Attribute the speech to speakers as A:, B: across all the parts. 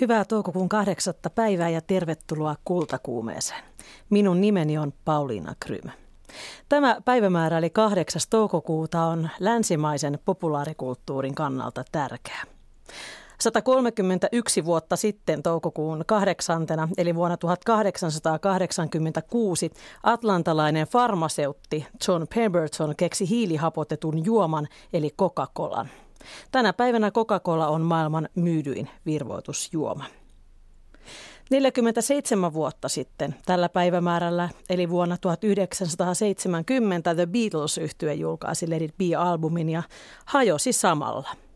A: Hyvää toukokuun kahdeksatta päivää ja tervetuloa Kultakuumeeseen. Minun nimeni on Pauliina Krym. Tämä päivämäärä eli 8. toukokuuta on länsimaisen populaarikulttuurin kannalta tärkeä. 131 vuotta sitten toukokuun kahdeksantena, eli vuonna 1886, atlantalainen farmaseutti John Pemberton keksi hiilihapotetun juoman eli Coca-Colan. Tänä päivänä Coca-Cola on maailman myydyin virvoitusjuoma. 47 vuotta sitten tällä päivämäärällä, eli vuonna 1970, The beatles yhtye julkaisi Let It Be-albumin ja hajosi samalla –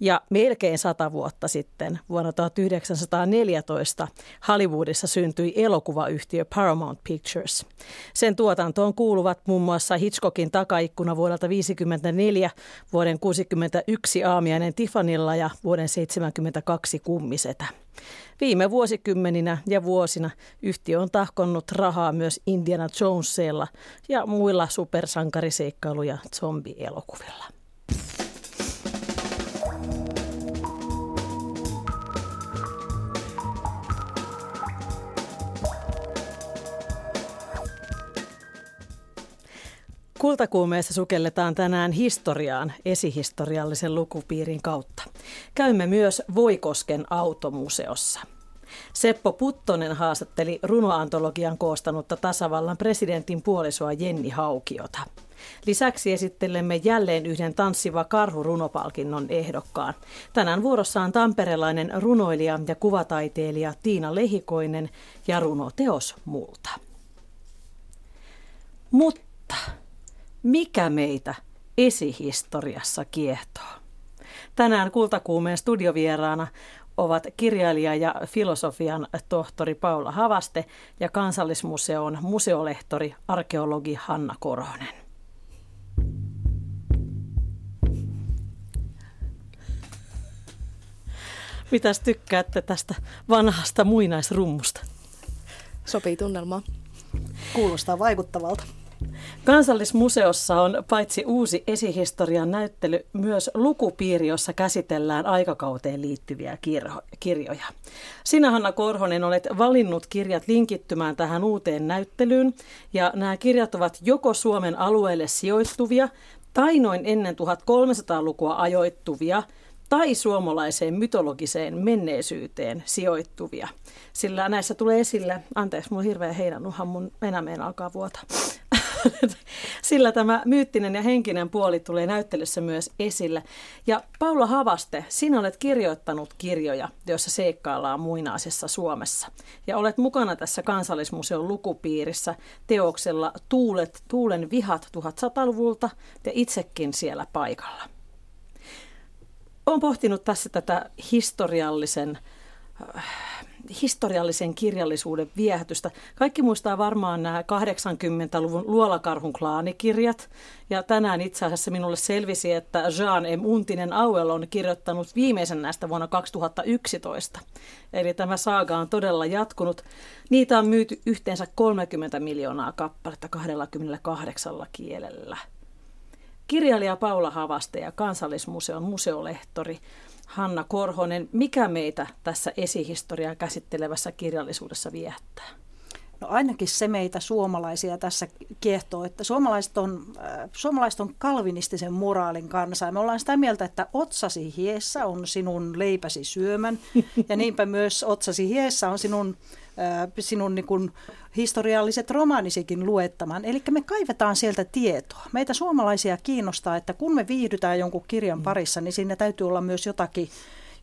A: ja melkein sata vuotta sitten, vuonna 1914, Hollywoodissa syntyi elokuvayhtiö Paramount Pictures. Sen tuotantoon kuuluvat muun muassa Hitchcockin takaikkuna vuodelta 1954, vuoden 1961 aamiainen Tiffanylla ja vuoden 1972 kummisetä. Viime vuosikymmeninä ja vuosina yhtiö on tahkonnut rahaa myös Indiana Jonesilla ja muilla supersankariseikkailu- ja zombielokuvilla. Kultakuumeessa sukelletaan tänään historiaan esihistoriallisen lukupiirin kautta. Käymme myös Voikosken automuseossa. Seppo Puttonen haastatteli runoantologian koostanutta tasavallan presidentin puolisoa Jenni Haukiota. Lisäksi esittelemme jälleen yhden tanssiva karhu runopalkinnon ehdokkaan. Tänään vuorossa on tamperelainen runoilija ja kuvataiteilija Tiina Lehikoinen ja runoteos Multa. Mutta mikä meitä esihistoriassa kiehtoo? Tänään Kultakuumeen studiovieraana ovat kirjailija ja filosofian tohtori Paula Havaste ja Kansallismuseon museolehtori arkeologi Hanna Korhonen. Mitäs tykkäätte tästä vanhasta muinaisrummusta?
B: Sopii tunnelmaan.
C: Kuulostaa vaikuttavalta.
A: Kansallismuseossa on paitsi uusi esihistorian näyttely, myös lukupiiri, jossa käsitellään aikakauteen liittyviä kirjoja. Sinä, Hanna Korhonen, olet valinnut kirjat linkittymään tähän uuteen näyttelyyn, ja nämä kirjat ovat joko Suomen alueelle sijoittuvia tai noin ennen 1300-lukua ajoittuvia – tai suomalaiseen mytologiseen menneisyyteen sijoittuvia. Sillä näissä tulee esille, anteeksi, mulla on hirveä heinänuhan, mun enämeen alkaa vuota. Sillä tämä myyttinen ja henkinen puoli tulee näyttelyssä myös esille. Ja Paula Havaste, sinä olet kirjoittanut kirjoja, joissa seikkaillaan muinaisessa Suomessa. Ja olet mukana tässä kansallismuseon lukupiirissä teoksella Tuulet, Tuulen vihat 1100-luvulta ja itsekin siellä paikalla. Olen pohtinut tässä tätä historiallisen äh, historiallisen kirjallisuuden viehätystä. Kaikki muistaa varmaan nämä 80-luvun Luolakarhun klaanikirjat. Ja tänään itse asiassa minulle selvisi, että Jean M. Untinen Auel on kirjoittanut viimeisen näistä vuonna 2011. Eli tämä saaga on todella jatkunut. Niitä on myyty yhteensä 30 miljoonaa kappaletta 28 kielellä. Kirjailija Paula Havaste ja Kansallismuseon museolehtori Hanna Korhonen, mikä meitä tässä esihistoriaa käsittelevässä kirjallisuudessa viehättää?
C: No ainakin se meitä suomalaisia tässä kiehtoo, että suomalaiset on, äh, suomalaiset on kalvinistisen moraalin kanssa. Me ollaan sitä mieltä, että otsasi hiessä on sinun leipäsi syömän ja niinpä myös otsasi hiessä on sinun sinun niin kuin historialliset romaanisikin luettamaan. Eli me kaivetaan sieltä tietoa. Meitä suomalaisia kiinnostaa, että kun me viihdytään jonkun kirjan mm. parissa, niin siinä täytyy olla myös jotakin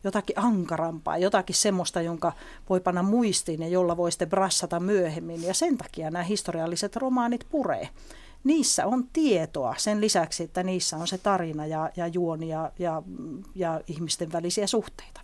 C: jotakin ankarampaa, jotakin semmoista, jonka voi panna muistiin ja jolla voi sitten brassata myöhemmin. Ja sen takia nämä historialliset romaanit puree. Niissä on tietoa sen lisäksi, että niissä on se tarina ja, ja juoni ja, ja, ja ihmisten välisiä suhteita.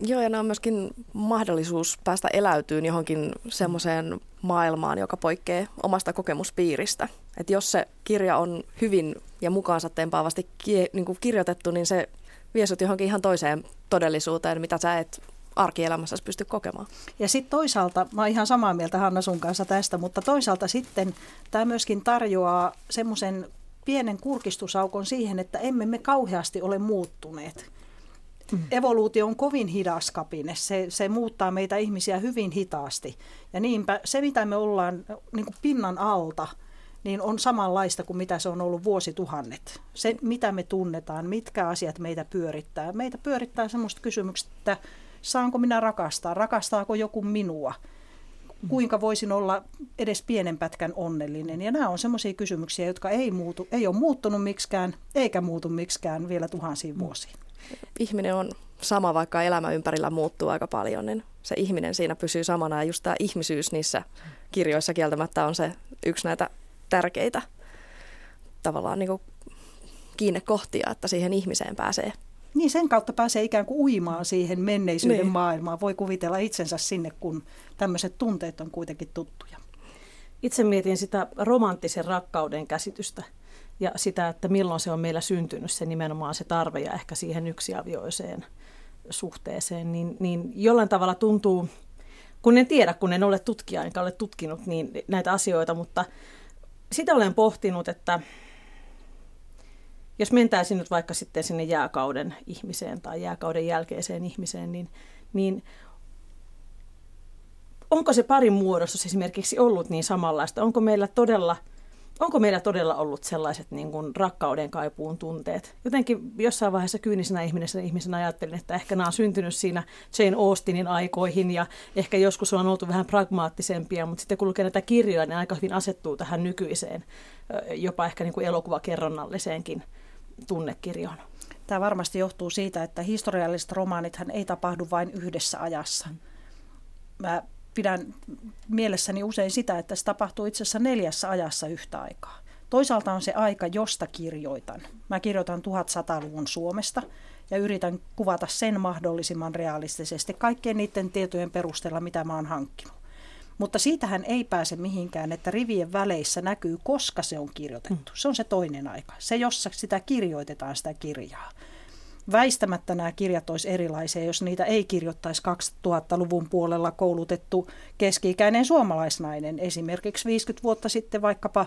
B: Joo, ja nämä on myöskin mahdollisuus päästä eläytyyn johonkin semmoiseen maailmaan, joka poikkeaa omasta kokemuspiiristä. Että jos se kirja on hyvin ja mukaansa tempaavasti ki- niin kuin kirjoitettu, niin se vie sut johonkin ihan toiseen todellisuuteen, mitä sä et arkielämässä pysty kokemaan.
C: Ja sitten toisaalta, mä oon ihan samaa mieltä Hanna sun kanssa tästä, mutta toisaalta sitten tämä myöskin tarjoaa semmoisen pienen kurkistusaukon siihen, että emme me kauheasti ole muuttuneet evoluutio on kovin hidas kapine. Se, se muuttaa meitä ihmisiä hyvin hitaasti. Ja niinpä se, mitä me ollaan niin kuin pinnan alta, niin on samanlaista kuin mitä se on ollut vuosituhannet. Se, mitä me tunnetaan, mitkä asiat meitä pyörittää. Meitä pyörittää semmoista kysymykset, että saanko minä rakastaa, rakastaako joku minua, kuinka voisin olla edes pienen pätkän onnellinen. Ja nämä on semmoisia kysymyksiä, jotka ei, muutu, ei ole muuttunut miksikään, eikä muutu miksikään vielä tuhansiin vuosiin
B: ihminen on sama, vaikka elämä ympärillä muuttuu aika paljon, niin se ihminen siinä pysyy samana. Ja just tämä ihmisyys niissä kirjoissa kieltämättä on se yksi näitä tärkeitä tavallaan niin kiinnekohtia, että siihen ihmiseen pääsee.
C: Niin sen kautta pääsee ikään kuin uimaan siihen menneisyyden niin. maailmaan. Voi kuvitella itsensä sinne, kun tämmöiset tunteet on kuitenkin tuttuja.
A: Itse mietin sitä romanttisen rakkauden käsitystä ja sitä, että milloin se on meillä syntynyt se nimenomaan se tarve ja ehkä siihen yksiavioiseen suhteeseen, niin, niin jollain tavalla tuntuu, kun en tiedä, kun en ole tutkija enkä ole tutkinut niin näitä asioita, mutta sitä olen pohtinut, että jos mentäisiin nyt vaikka sitten sinne jääkauden ihmiseen tai jääkauden jälkeiseen ihmiseen, niin, niin onko se parin muodostus esimerkiksi ollut niin samanlaista? Onko meillä todella – onko meillä todella ollut sellaiset niin kuin rakkauden kaipuun tunteet? Jotenkin jossain vaiheessa kyynisenä ihmisenä, ihmisenä ajattelin, että ehkä nämä on syntynyt siinä Jane Austinin aikoihin ja ehkä joskus on oltu vähän pragmaattisempia, mutta sitten kun lukee näitä kirjoja, niin aika hyvin asettuu tähän nykyiseen, jopa ehkä niin kuin elokuvakerronnalliseenkin tunnekirjoon.
C: Tämä varmasti johtuu siitä, että historialliset romaanithan ei tapahdu vain yhdessä ajassa. Mä pidän mielessäni usein sitä, että se tapahtuu itse asiassa neljässä ajassa yhtä aikaa. Toisaalta on se aika, josta kirjoitan. Mä kirjoitan 1100-luvun Suomesta ja yritän kuvata sen mahdollisimman realistisesti kaikkien niiden tietojen perusteella, mitä mä oon hankkinut. Mutta siitähän ei pääse mihinkään, että rivien väleissä näkyy, koska se on kirjoitettu. Se on se toinen aika. Se, jossa sitä kirjoitetaan, sitä kirjaa väistämättä nämä kirjat olisi erilaisia, jos niitä ei kirjoittaisi 2000-luvun puolella koulutettu keski-ikäinen suomalaisnainen. Esimerkiksi 50 vuotta sitten vaikkapa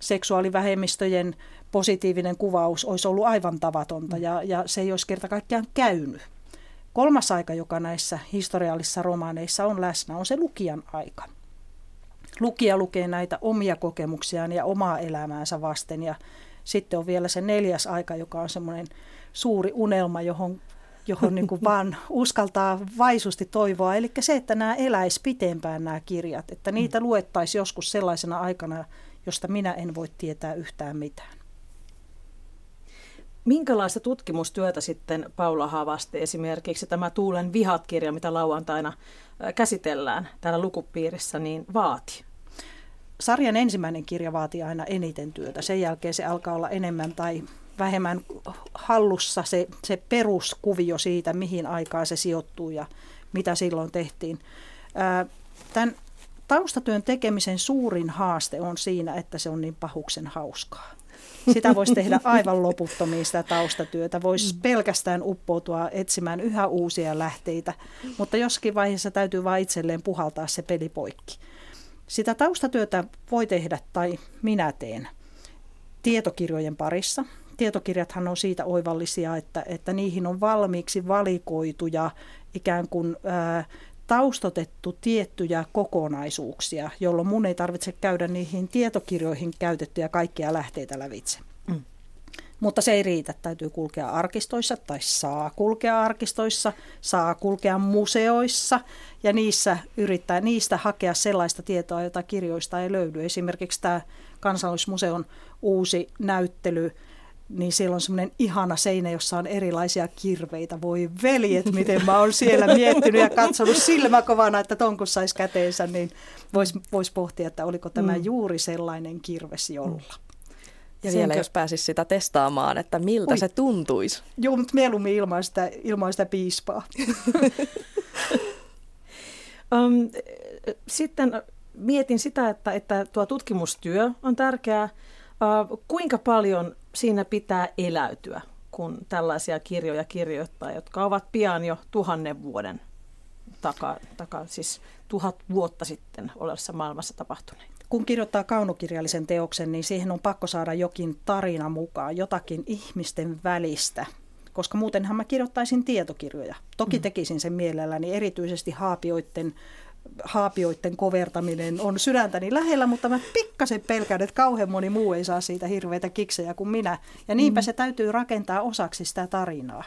C: seksuaalivähemmistöjen positiivinen kuvaus olisi ollut aivan tavatonta ja, ja se ei olisi kerta kaikkiaan käynyt. Kolmas aika, joka näissä historiallisissa romaaneissa on läsnä, on se lukijan aika. Lukija lukee näitä omia kokemuksiaan ja omaa elämäänsä vasten ja sitten on vielä se neljäs aika, joka on semmoinen suuri unelma, johon, johon niin kuin vaan uskaltaa vaisusti toivoa. Eli se, että nämä eläisi pitempään nämä kirjat, että niitä mm. luettaisiin joskus sellaisena aikana, josta minä en voi tietää yhtään mitään.
A: Minkälaista tutkimustyötä sitten Paula Havasti esimerkiksi tämä Tuulen vihat-kirja, mitä lauantaina käsitellään täällä lukupiirissä, niin vaati?
C: Sarjan ensimmäinen kirja vaatii aina eniten työtä. Sen jälkeen se alkaa olla enemmän tai vähemmän hallussa se, se peruskuvio siitä, mihin aikaan se sijoittuu ja mitä silloin tehtiin. Tämän taustatyön tekemisen suurin haaste on siinä, että se on niin pahuksen hauskaa. Sitä voisi tehdä aivan loputtomiin sitä taustatyötä. Voisi mm. pelkästään uppoutua etsimään yhä uusia lähteitä, mutta joskin vaiheessa täytyy vain itselleen puhaltaa se peli poikki. Sitä taustatyötä voi tehdä, tai minä teen, tietokirjojen parissa. Tietokirjathan on siitä oivallisia, että, että niihin on valmiiksi valikoituja ikään kuin ää, taustotettu tiettyjä kokonaisuuksia, jolloin mun ei tarvitse käydä niihin tietokirjoihin käytettyjä kaikkia lähteitä lävitse. Mm. Mutta se ei riitä, täytyy kulkea arkistoissa tai saa kulkea arkistoissa, saa kulkea museoissa ja niissä yrittää niistä hakea sellaista tietoa, jota kirjoista ei löydy. Esimerkiksi tämä Kansallismuseon uusi näyttely niin siellä on semmoinen ihana seinä, jossa on erilaisia kirveitä. Voi veljet, miten mä oon siellä miettinyt ja katsonut silmäkovana, että ton kun saisi käteensä, niin voisi vois pohtia, että oliko tämä mm. juuri sellainen kirves jolla.
B: Ja Senkö... vielä jos pääsisi sitä testaamaan, että miltä Ui. se tuntuisi.
C: Joo, mutta mieluummin ilman sitä, ilman sitä piispaa.
A: um, sitten mietin sitä, että, että tuo tutkimustyö on tärkeää. Kuinka paljon siinä pitää eläytyä, kun tällaisia kirjoja kirjoittaa, jotka ovat pian jo tuhannen vuoden takaa, taka, siis tuhat vuotta sitten olevassa maailmassa tapahtuneet.
C: Kun kirjoittaa kaunokirjallisen teoksen, niin siihen on pakko saada jokin tarina mukaan, jotakin ihmisten välistä koska muutenhan mä kirjoittaisin tietokirjoja. Toki mm. tekisin sen mielelläni, erityisesti haapioitten haapioiden kovertaminen on sydäntäni lähellä, mutta mä pikkasen pelkään, että kauhean moni muu ei saa siitä hirveitä kiksejä kuin minä. Ja niinpä mm. se täytyy rakentaa osaksi sitä tarinaa.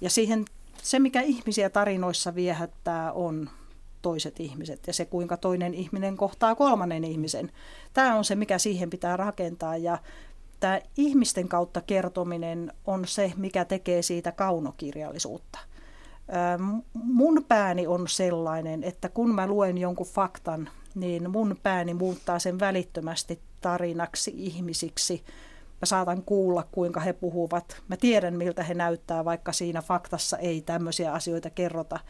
C: Ja siihen se, mikä ihmisiä tarinoissa viehättää, on toiset ihmiset ja se, kuinka toinen ihminen kohtaa kolmannen ihmisen. Tämä on se, mikä siihen pitää rakentaa ja tämä ihmisten kautta kertominen on se, mikä tekee siitä kaunokirjallisuutta. Mun pääni on sellainen, että kun mä luen jonkun faktan, niin mun pääni muuttaa sen välittömästi tarinaksi, ihmisiksi. Mä saatan kuulla, kuinka he puhuvat. Mä tiedän, miltä he näyttää, vaikka siinä faktassa ei tämmöisiä asioita kerrota.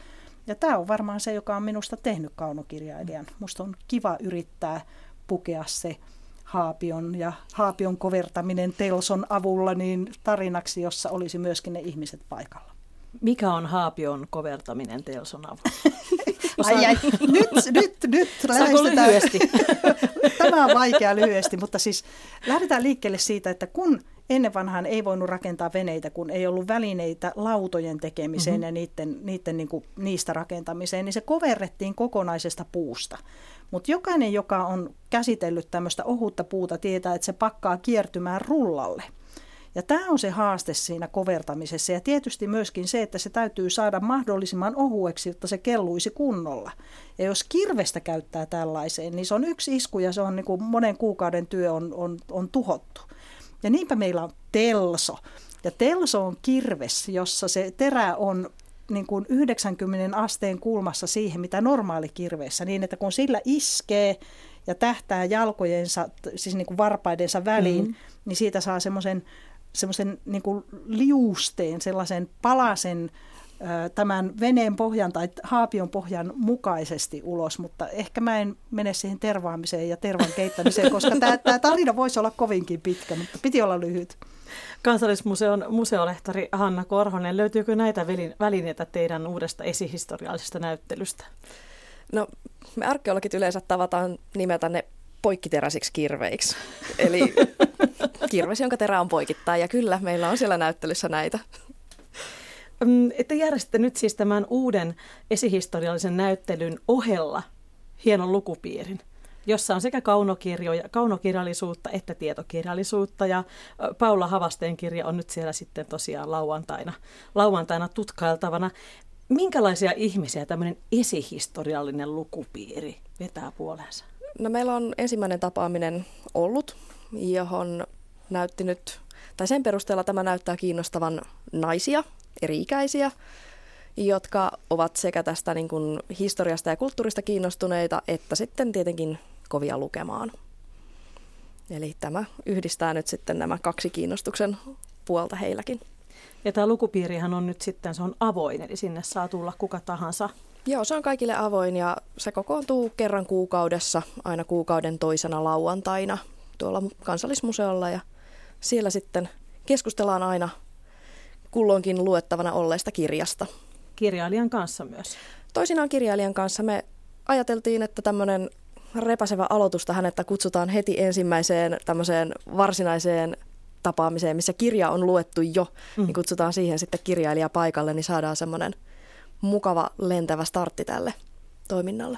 C: Ja tämä on varmaan se, joka on minusta tehnyt kaunokirjailijan. Musta on kiva yrittää pukea se haapion ja haapion kovertaminen Telson avulla niin tarinaksi, jossa olisi myöskin ne ihmiset paikalla.
A: Mikä on haapion kovertaminen Telson avulla?
C: Ai, ai, nyt, nyt, nyt
A: lyhyesti?
C: Tämä on vaikea lyhyesti, mutta siis lähdetään liikkeelle siitä, että kun ennen vanhaan ei voinut rakentaa veneitä, kun ei ollut välineitä lautojen tekemiseen mm-hmm. ja niiden, niiden niin kuin, niistä rakentamiseen, niin se koverrettiin kokonaisesta puusta. Mutta jokainen, joka on käsitellyt tämmöistä ohutta puuta, tietää, että se pakkaa kiertymään rullalle. Ja tämä on se haaste siinä kovertamisessa ja tietysti myöskin se, että se täytyy saada mahdollisimman ohueksi, jotta se kelluisi kunnolla. Ja jos kirvestä käyttää tällaiseen, niin se on yksi isku ja se on niin kuin monen kuukauden työ on, on, on tuhottu. Ja niinpä meillä on telso. Ja telso on kirves, jossa se terä on niin kuin 90 asteen kulmassa siihen, mitä normaali kirveessä, niin että kun sillä iskee ja tähtää jalkojensa, siis niin kuin varpaidensa väliin, mm-hmm. niin siitä saa semmoisen semmoisen niin liusteen, sellaisen palasen tämän veneen pohjan tai haapion pohjan mukaisesti ulos, mutta ehkä mä en mene siihen tervaamiseen ja tervan keittämiseen, koska tämä, tämä tarina voisi olla kovinkin pitkä, mutta piti olla lyhyt.
A: Kansallismuseon museolehtori Hanna Korhonen, löytyykö näitä välineitä teidän uudesta esihistoriallisesta näyttelystä?
B: No, me arkeologit yleensä tavataan nimetä ne poikkiteräisiksi kirveiksi. Eli kirves, jonka terä on poikittaa. Ja kyllä, meillä on siellä näyttelyssä näitä.
A: Mm, että järjestätte nyt siis tämän uuden esihistoriallisen näyttelyn ohella hienon lukupiirin, jossa on sekä kaunokirjoja, kaunokirjallisuutta että tietokirjallisuutta. Ja Paula Havasteen kirja on nyt siellä sitten tosiaan lauantaina, lauantaina tutkailtavana. Minkälaisia ihmisiä tämmöinen esihistoriallinen lukupiiri vetää puoleensa?
B: No meillä on ensimmäinen tapaaminen ollut, johon näytti nyt, tai sen perusteella tämä näyttää kiinnostavan naisia, eri-ikäisiä, jotka ovat sekä tästä niin kuin historiasta ja kulttuurista kiinnostuneita, että sitten tietenkin kovia lukemaan. Eli tämä yhdistää nyt sitten nämä kaksi kiinnostuksen puolta heilläkin.
A: Ja tämä lukupiirihän on nyt sitten, se on avoin, eli sinne saa tulla kuka tahansa.
B: Joo, se on kaikille avoin ja se kokoontuu kerran kuukaudessa, aina kuukauden toisena lauantaina tuolla kansallismuseolla ja siellä sitten keskustellaan aina kulloinkin luettavana olleesta kirjasta.
A: Kirjailijan kanssa myös?
B: Toisinaan kirjailijan kanssa me ajateltiin, että tämmöinen repäsevä aloitus tähän, että kutsutaan heti ensimmäiseen tämmöiseen varsinaiseen tapaamiseen, missä kirja on luettu jo, mm. niin kutsutaan siihen sitten kirjailija paikalle, niin saadaan semmoinen mukava lentävä startti tälle toiminnalle.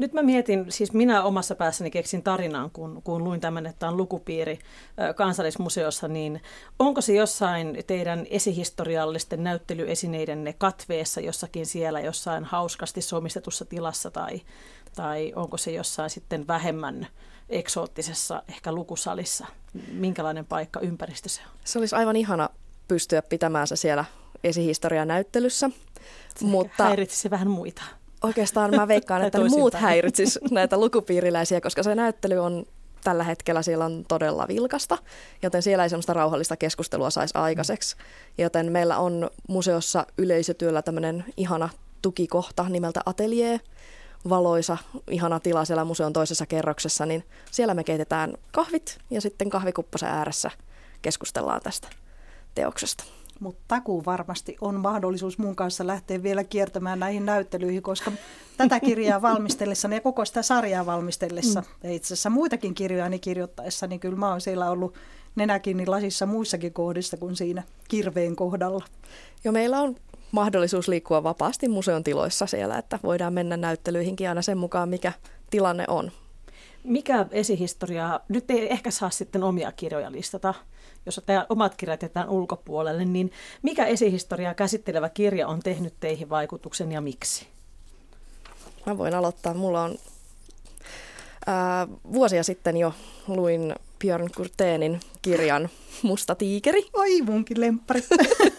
A: Nyt mä mietin, siis minä omassa päässäni keksin tarinaan, kun, kun luin tämän, että on lukupiiri kansallismuseossa, niin onko se jossain teidän esihistoriallisten näyttelyesineidenne katveessa jossakin siellä jossain hauskasti somistetussa tilassa tai, tai onko se jossain sitten vähemmän eksoottisessa ehkä lukusalissa? Minkälainen paikka ympäristö se on?
B: Se olisi aivan ihana pystyä pitämään se siellä esihistorian näyttelyssä.
A: Se mutta häiritsisi vähän muita
B: oikeastaan mä veikkaan, että muut häiritsis näitä lukupiiriläisiä, koska se näyttely on tällä hetkellä siellä on todella vilkasta, joten siellä ei semmoista rauhallista keskustelua saisi aikaiseksi. Joten meillä on museossa yleisötyöllä tämmöinen ihana tukikohta nimeltä Atelier, valoisa, ihana tila siellä museon toisessa kerroksessa, niin siellä me keitetään kahvit ja sitten kahvikupposen ääressä keskustellaan tästä teoksesta.
C: Mutta takuu varmasti on mahdollisuus mun kanssa lähteä vielä kiertämään näihin näyttelyihin, koska tätä kirjaa valmistellessa ja koko sitä sarjaa valmistellessa, mm. ja itse asiassa muitakin kirjoja kirjoittaessa, niin kyllä mä oon siellä ollut nenäkin niin lasissa muissakin kohdissa kuin siinä kirveen kohdalla.
B: Jo meillä on mahdollisuus liikkua vapaasti museon tiloissa siellä, että voidaan mennä näyttelyihinkin aina sen mukaan, mikä tilanne on.
A: Mikä esihistoria, nyt ei ehkä saa sitten omia kirjoja listata, jos teidän omat kirjat jätetään ulkopuolelle, niin mikä esihistoriaa käsittelevä kirja on tehnyt teihin vaikutuksen ja miksi?
B: Mä voin aloittaa. Mulla on ää, vuosia sitten jo luin Björn Kurteenin kirjan Musta tiikeri.
C: Oi munkin lemppari.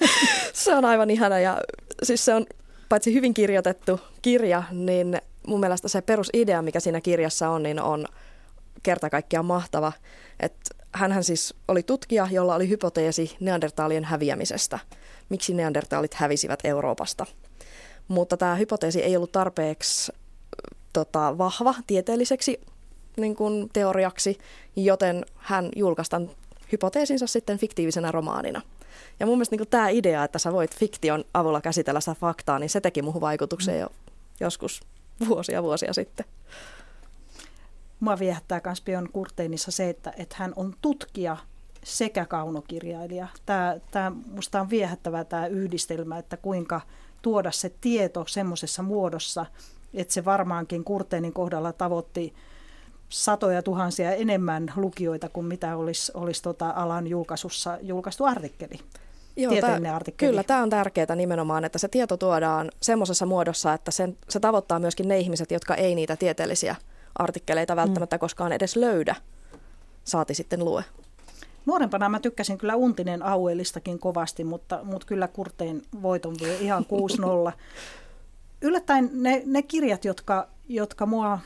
B: se on aivan ihana ja siis se on paitsi hyvin kirjoitettu kirja, niin mun mielestä se perusidea, mikä siinä kirjassa on, niin on kerta kaikkiaan mahtava. Että hänhän siis oli tutkija, jolla oli hypoteesi neandertaalien häviämisestä. Miksi neandertaalit hävisivät Euroopasta. Mutta tämä hypoteesi ei ollut tarpeeksi tota, vahva tieteelliseksi niin kuin teoriaksi, joten hän julkaistaan hypoteesinsa sitten fiktiivisenä romaanina. Ja mun mielestä niin tämä idea, että sä voit fiktion avulla käsitellä sitä faktaa, niin se teki muuhun vaikutuksen jo joskus vuosia vuosia sitten.
C: Mua viehättää myös Björn Kurteinissa se, että, että hän on tutkija sekä kaunokirjailija. Tämä, tämä, musta on viehättävää tämä yhdistelmä, että kuinka tuoda se tieto semmoisessa muodossa, että se varmaankin Kurteinin kohdalla tavoitti satoja tuhansia enemmän lukijoita kuin mitä olisi, olisi tota alan julkaisussa julkaistu artikkeli.
B: Joo, tää, artikkeli. Kyllä, tämä on tärkeää nimenomaan, että se tieto tuodaan semmoisessa muodossa, että sen, se tavoittaa myöskin ne ihmiset, jotka ei niitä tieteellisiä artikkeleita välttämättä mm. koskaan edes löydä, saati sitten lue.
C: Nuorempana mä tykkäsin kyllä Untinen Auelistakin kovasti, mutta, mutta kyllä Kurteen voiton vie ihan 6-0. Yllättäen ne, ne kirjat, jotka, jotka mua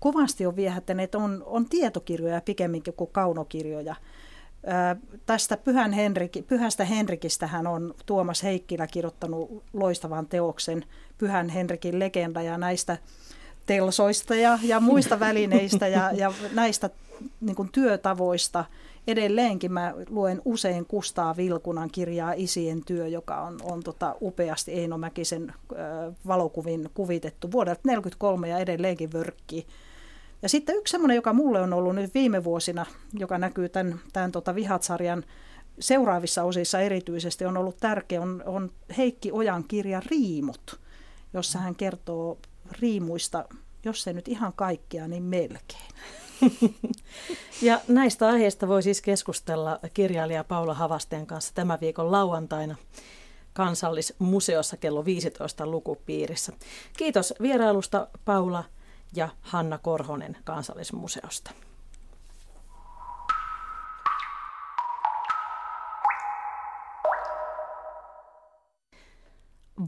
C: kovasti on viehättäneet, on, on tietokirjoja pikemminkin kuin kaunokirjoja. Ää, tästä Pyhän Henrik, Pyhästä Henrikistähän on Tuomas Heikkilä kirjoittanut loistavan teoksen Pyhän Henrikin legenda ja näistä telsoista ja, ja muista välineistä ja, ja näistä niin kuin työtavoista. Edelleenkin mä luen usein Kustaa Vilkunan kirjaa Isien työ, joka on, on tota upeasti Eino Mäkisen ö, valokuvin kuvitettu vuodelta 1943 ja edelleenkin vörkki. Ja sitten yksi semmoinen, joka mulle on ollut nyt viime vuosina, joka näkyy tämän, tämän tota Vihatsarjan seuraavissa osissa erityisesti, on ollut tärkeä, on, on Heikki Ojan kirja Riimut, jossa hän kertoo riimuista, jos ei nyt ihan kaikkia, niin melkein.
A: Ja näistä aiheista voi siis keskustella kirjailija Paula Havasteen kanssa tämän viikon lauantaina Kansallismuseossa kello 15 lukupiirissä. Kiitos vierailusta Paula ja Hanna Korhonen Kansallismuseosta.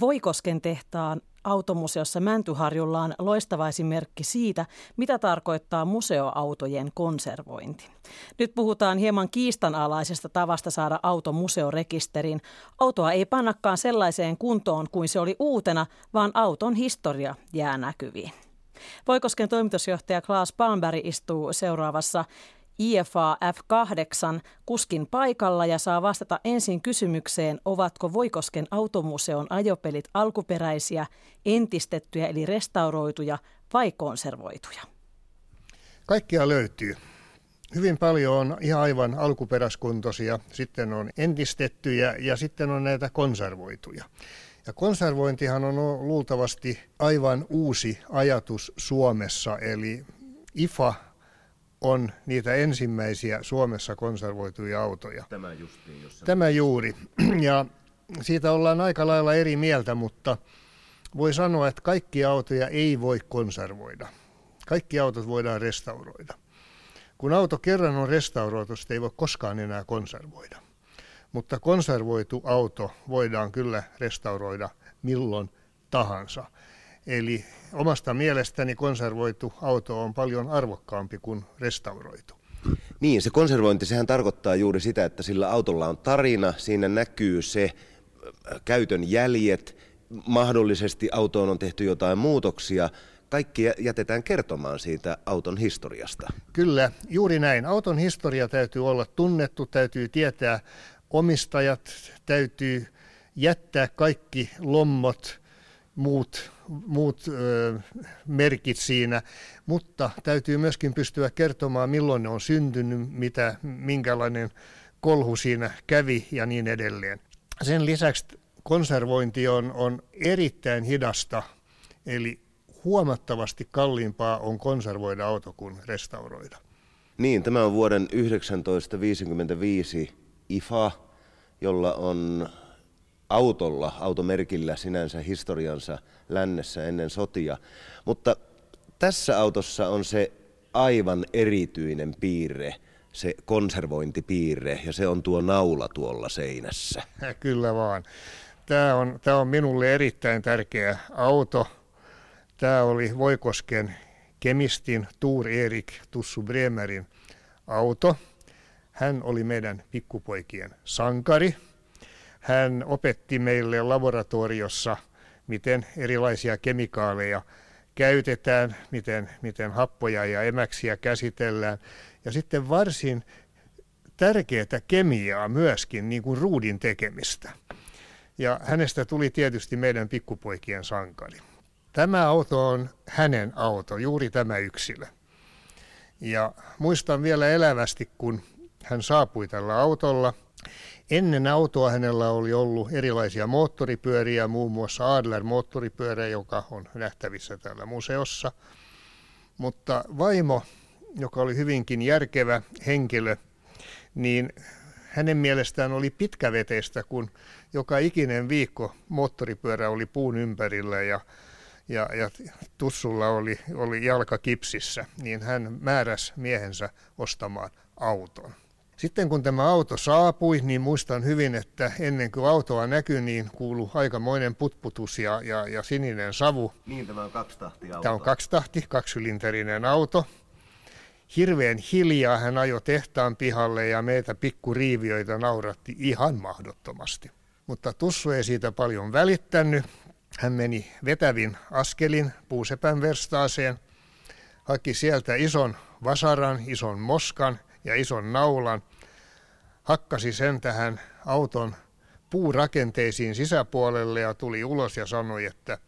A: Voikosken tehtaan automuseossa Mäntyharjulla on loistava esimerkki siitä, mitä tarkoittaa museoautojen konservointi. Nyt puhutaan hieman kiistanalaisesta tavasta saada auto museorekisteriin. Autoa ei pannakaan sellaiseen kuntoon kuin se oli uutena, vaan auton historia jää näkyviin. Voikosken toimitusjohtaja Klaas Palmberg istuu seuraavassa IFA F8 kuskin paikalla ja saa vastata ensin kysymykseen, ovatko Voikosken automuseon ajopelit alkuperäisiä, entistettyjä eli restauroituja vai konservoituja?
D: Kaikkia löytyy. Hyvin paljon on ihan aivan alkuperäiskuntoisia, sitten on entistettyjä ja sitten on näitä konservoituja. Ja konservointihan on luultavasti aivan uusi ajatus Suomessa, eli IFA on niitä ensimmäisiä Suomessa konservoituja autoja.
E: Tämä justiin, jossa...
D: Tämä juuri. Ja siitä ollaan aika lailla eri mieltä, mutta voi sanoa, että kaikki autoja ei voi konservoida. Kaikki autot voidaan restauroida. Kun auto kerran on restauroitu, sitä ei voi koskaan enää konservoida. Mutta konservoitu auto voidaan kyllä restauroida milloin tahansa. Eli omasta mielestäni konservoitu auto on paljon arvokkaampi kuin restauroitu.
E: Niin, se konservointi, sehän tarkoittaa juuri sitä, että sillä autolla on tarina, siinä näkyy se äh, käytön jäljet, mahdollisesti autoon on tehty jotain muutoksia, kaikki jätetään kertomaan siitä auton historiasta.
D: Kyllä, juuri näin. Auton historia täytyy olla tunnettu, täytyy tietää omistajat täytyy jättää kaikki lommot, muut, muut ö, merkit siinä, mutta täytyy myöskin pystyä kertomaan, milloin ne on syntynyt, mitä, minkälainen kolhu siinä kävi ja niin edelleen. Sen lisäksi konservointi on, on erittäin hidasta, eli huomattavasti kalliimpaa on konservoida auto kuin restauroida.
E: Niin, tämä on vuoden 1955 IFA, jolla on autolla, automerkillä sinänsä historiansa lännessä ennen sotia. Mutta tässä autossa on se aivan erityinen piirre, se konservointipiirre, ja se on tuo naula tuolla seinässä.
D: Kyllä vaan. Tämä on, tämä on minulle erittäin tärkeä auto. Tämä oli Voikosken kemistin Tuur Erik Tussu Bremerin auto. Hän oli meidän pikkupoikien sankari. Hän opetti meille laboratoriossa, miten erilaisia kemikaaleja käytetään, miten, miten happoja ja emäksiä käsitellään. Ja sitten varsin tärkeää kemiaa myöskin, niin kuin ruudin tekemistä. Ja hänestä tuli tietysti meidän pikkupoikien sankari. Tämä auto on hänen auto, juuri tämä yksilö. Ja muistan vielä elävästi, kun hän saapui tällä autolla. Ennen autoa hänellä oli ollut erilaisia moottoripyöriä, muun muassa Adler moottoripyörä, joka on nähtävissä täällä museossa. Mutta vaimo, joka oli hyvinkin järkevä henkilö, niin hänen mielestään oli pitkäveteistä, kun joka ikinen viikko moottoripyörä oli puun ympärillä ja, ja, ja tussulla oli, oli jalka kipsissä, niin hän määräsi miehensä ostamaan auton. Sitten kun tämä auto saapui, niin muistan hyvin, että ennen kuin autoa näkyi, niin kuului aikamoinen putputus ja, ja, ja sininen savu.
E: Niin, tämä on kaksitahti auto.
D: Tämä on kaksitahti, kaksisylinterinen auto. Hirveän hiljaa hän ajoi tehtaan pihalle ja meitä pikkuriiviöitä nauratti ihan mahdottomasti. Mutta Tussu ei siitä paljon välittänyt. Hän meni vetävin askelin puusepän verstaaseen, haki sieltä ison vasaran, ison moskan ja ison naulan, hakkasi sen tähän auton puurakenteisiin sisäpuolelle ja tuli ulos ja sanoi, että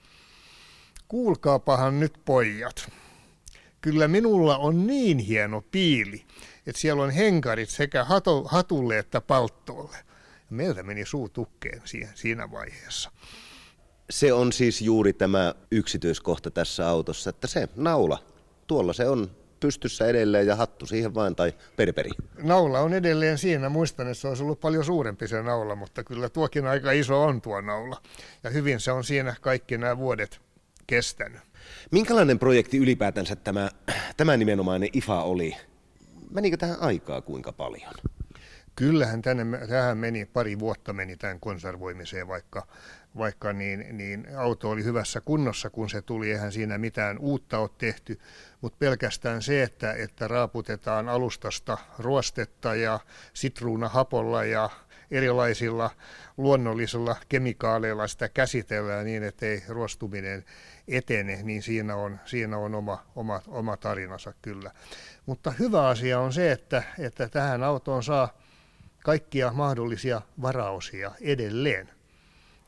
D: kuulkaapahan nyt pojat, kyllä minulla on niin hieno piili, että siellä on henkarit sekä hatulle että palttoolle. Meiltä meni suu tukkeen siinä vaiheessa.
E: Se on siis juuri tämä yksityiskohta tässä autossa, että se naula, tuolla se on pystyssä edelleen ja hattu siihen vain tai perperi.
D: Naula on edelleen siinä. Muistan, että se olisi ollut paljon suurempi se naula, mutta kyllä tuokin aika iso on tuo naula. Ja hyvin se on siinä kaikki nämä vuodet kestänyt.
E: Minkälainen projekti ylipäätänsä tämä, tämä nimenomainen IFA oli? Menikö tähän aikaa kuinka paljon?
D: Kyllähän tänne, tähän meni pari vuotta meni tämän konservoimiseen, vaikka, vaikka niin, niin auto oli hyvässä kunnossa, kun se tuli. Eihän siinä mitään uutta ole tehty, mutta pelkästään se, että, että raaputetaan alustasta ruostetta ja sitruunahapolla ja erilaisilla luonnollisilla kemikaaleilla sitä käsitellään niin, että ei ruostuminen etene, niin siinä on, siinä on oma, oma, oma tarinansa kyllä. Mutta hyvä asia on se, että, että tähän autoon saa kaikkia mahdollisia varaosia edelleen.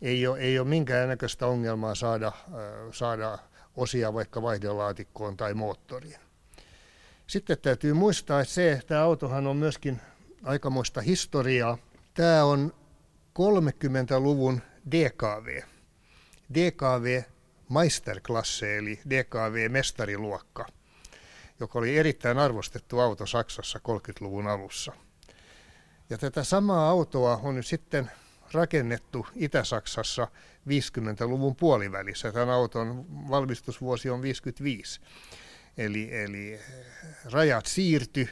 D: Ei ole, ei ole minkäännäköistä ongelmaa saada, saada osia vaikka vaihdelaatikkoon tai moottoriin. Sitten täytyy muistaa, että se, että tämä autohan on myöskin aikamoista historiaa. Tämä on 30-luvun DKV. DKV Meisterklasse eli DKV-mestariluokka, joka oli erittäin arvostettu auto Saksassa 30-luvun alussa. Ja tätä samaa autoa on nyt sitten rakennettu Itä-Saksassa 50-luvun puolivälissä. Tämän auton valmistusvuosi on 55. Eli, eli rajat siirty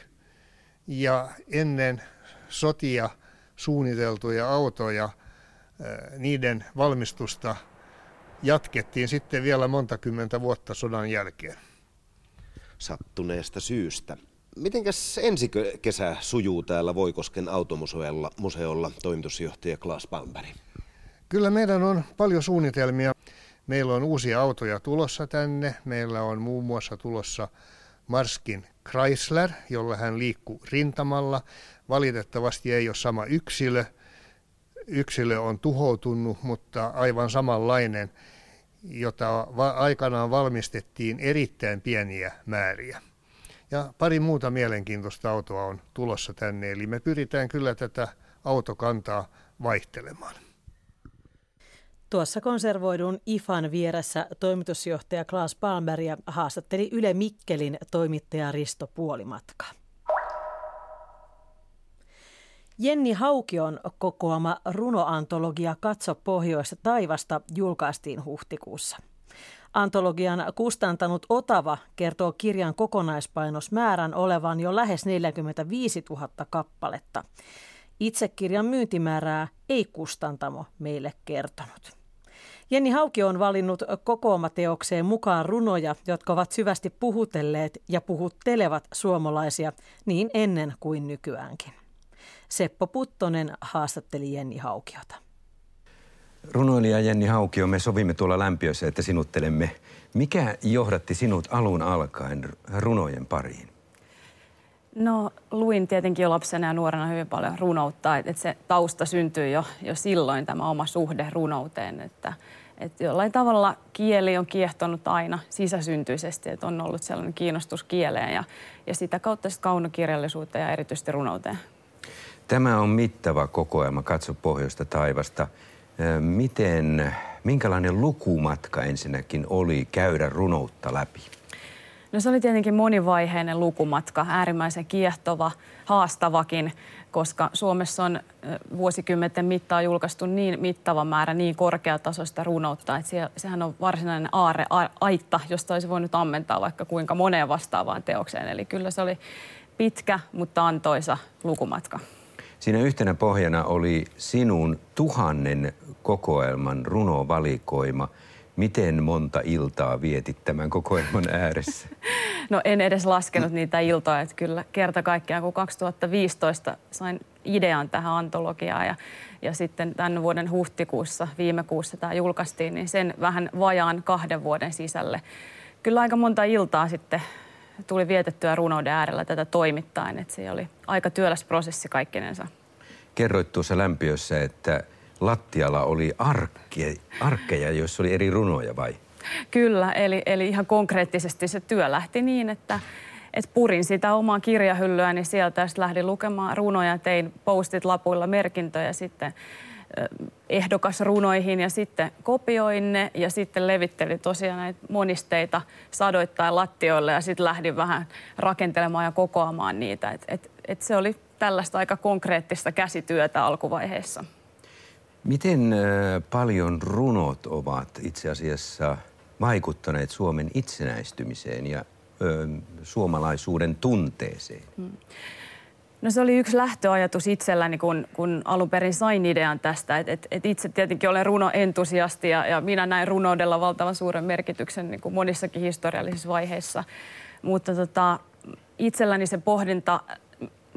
D: ja ennen sotia suunniteltuja autoja, niiden valmistusta jatkettiin sitten vielä monta kymmentä vuotta sodan jälkeen.
E: Sattuneesta syystä. Mitenkäs ensi kesä sujuu täällä Voikosken automuseolla museolla, toimitusjohtaja Klaas Palmberg?
D: Kyllä meidän on paljon suunnitelmia. Meillä on uusia autoja tulossa tänne. Meillä on muun muassa tulossa Marskin Chrysler, jolla hän liikkuu rintamalla. Valitettavasti ei ole sama yksilö. yksilö on tuhoutunut, mutta aivan samanlainen, jota aikanaan valmistettiin erittäin pieniä määriä. Ja pari muuta mielenkiintoista autoa on tulossa tänne, eli me pyritään kyllä tätä autokantaa vaihtelemaan.
A: Tuossa konservoidun IFAN vieressä toimitusjohtaja Klaas Palmberg haastatteli Yle Mikkelin toimittaja Risto Puolimatka. Jenni Haukion kokoama runoantologia Katso pohjoista taivasta julkaistiin huhtikuussa. Antologian kustantanut Otava kertoo kirjan kokonaispainosmäärän olevan jo lähes 45 000 kappaletta. Itse kirjan myyntimäärää ei kustantamo meille kertonut. Jenni Hauki on valinnut kokoomateokseen mukaan runoja, jotka ovat syvästi puhutelleet ja puhuttelevat suomalaisia niin ennen kuin nykyäänkin. Seppo Puttonen haastatteli Jenni Haukiota.
F: Runoilija Jenni Haukio, me sovimme tuolla lämpiössä, että sinuttelemme. Mikä johdatti sinut alun alkaen runojen pariin?
G: No luin tietenkin jo lapsena ja nuorena hyvin paljon runoutta, että se tausta syntyi jo, jo silloin tämä oma suhde runouteen, että, että jollain tavalla kieli on kiehtonut aina sisäsyntyisesti, että on ollut sellainen kiinnostus kieleen ja, ja sitä kautta sitten kaunokirjallisuuteen ja erityisesti runouteen.
F: Tämä on mittava kokoelma Katso pohjoista taivasta. Miten, minkälainen lukumatka ensinnäkin oli käydä runoutta läpi?
G: No se oli tietenkin monivaiheinen lukumatka, äärimmäisen kiehtova, haastavakin, koska Suomessa on vuosikymmenten mittaan julkaistu niin mittava määrä niin korkeatasoista runoutta, että sehän on varsinainen aare, aitta, josta olisi voinut ammentaa vaikka kuinka moneen vastaavaan teokseen. Eli kyllä se oli pitkä, mutta antoisa lukumatka.
F: Siinä yhtenä pohjana oli sinun tuhannen kokoelman runovalikoima. Miten monta iltaa vietit tämän kokoelman ääressä?
G: No en edes laskenut niitä iltoja, että kyllä kerta kaikkiaan kun 2015 sain idean tähän antologiaan ja, ja sitten tämän vuoden huhtikuussa, viime kuussa tämä julkaistiin, niin sen vähän vajaan kahden vuoden sisälle. Kyllä aika monta iltaa sitten tuli vietettyä runouden äärellä tätä toimittaen, että se oli aika työläs prosessi kaikkinensa.
F: Kerroit tuossa lämpiössä, että lattialla oli arkkeja, arkkeja joissa oli eri runoja vai?
G: Kyllä, eli, eli ihan konkreettisesti se työ lähti niin, että, että purin sitä omaa kirjahyllyä, niin sieltä sitten lähdin lukemaan runoja, tein postit lapuilla merkintöjä sitten ehdokasrunoihin ja sitten kopioin ne ja sitten levittelin tosiaan näitä monisteita sadoittain lattioille ja sitten lähdin vähän rakentelemaan ja kokoamaan niitä. Et, et, et se oli tällaista aika konkreettista käsityötä alkuvaiheessa.
F: Miten paljon runot ovat itse asiassa vaikuttaneet Suomen itsenäistymiseen ja ö, suomalaisuuden tunteeseen? Hmm.
G: No se oli yksi lähtöajatus itselläni, kun, kun alun perin sain idean tästä. Et, et, et itse tietenkin olen runoentusiasti ja, ja minä näin runoudella valtavan suuren merkityksen niin kuin monissakin historiallisissa vaiheissa. Mutta tota, itselläni se pohdinta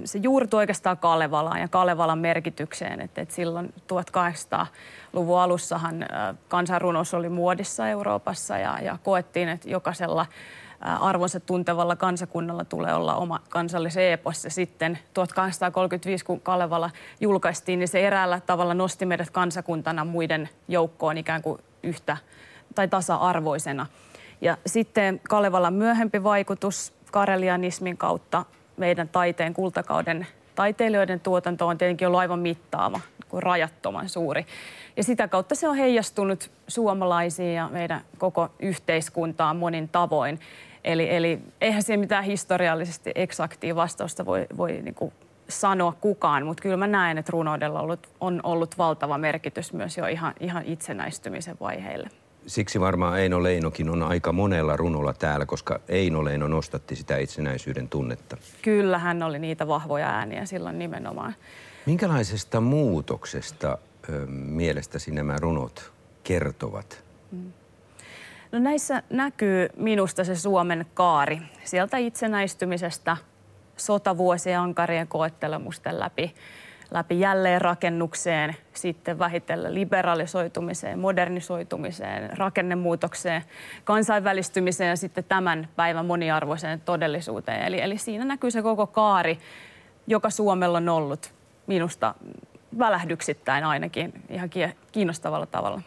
G: se juurtui oikeastaan Kalevalaan ja Kalevalan merkitykseen. Että, että silloin 1800-luvun alussahan kansanrunous oli muodissa Euroopassa ja, ja koettiin, että jokaisella arvonsa tuntevalla kansakunnalla tulee olla oma kansallisen epos. Ja sitten 1835, kun Kalevala julkaistiin, niin se eräällä tavalla nosti meidät kansakuntana muiden joukkoon ikään kuin yhtä tai tasa-arvoisena. Ja sitten Kalevalan myöhempi vaikutus karelianismin kautta meidän taiteen kultakauden taiteilijoiden tuotanto on tietenkin ollut aivan mittaava, kuin rajattoman suuri. Ja sitä kautta se on heijastunut suomalaisiin ja meidän koko yhteiskuntaan monin tavoin. Eli, eli eihän siihen mitään historiallisesti eksaktia vastausta voi, voi niin kuin sanoa kukaan, mutta kyllä mä näen, että runoudella on ollut, on ollut valtava merkitys myös jo ihan, ihan itsenäistymisen vaiheille.
F: Siksi varmaan Eino Leinokin on aika monella runolla täällä, koska Eino Leino nostatti sitä itsenäisyyden tunnetta.
G: Kyllä, hän oli niitä vahvoja ääniä silloin nimenomaan.
F: Minkälaisesta muutoksesta ö, mielestäsi nämä runot kertovat? Mm.
G: No näissä näkyy minusta se Suomen kaari. Sieltä itsenäistymisestä sotavuosien ankarien koettelemusten läpi, läpi jälleenrakennukseen, sitten vähitellen liberalisoitumiseen, modernisoitumiseen, rakennemuutokseen, kansainvälistymiseen ja sitten tämän päivän moniarvoiseen todellisuuteen. Eli, eli siinä näkyy se koko kaari, joka Suomella on ollut minusta välähdyksittäin ainakin ihan kiinnostavalla tavalla.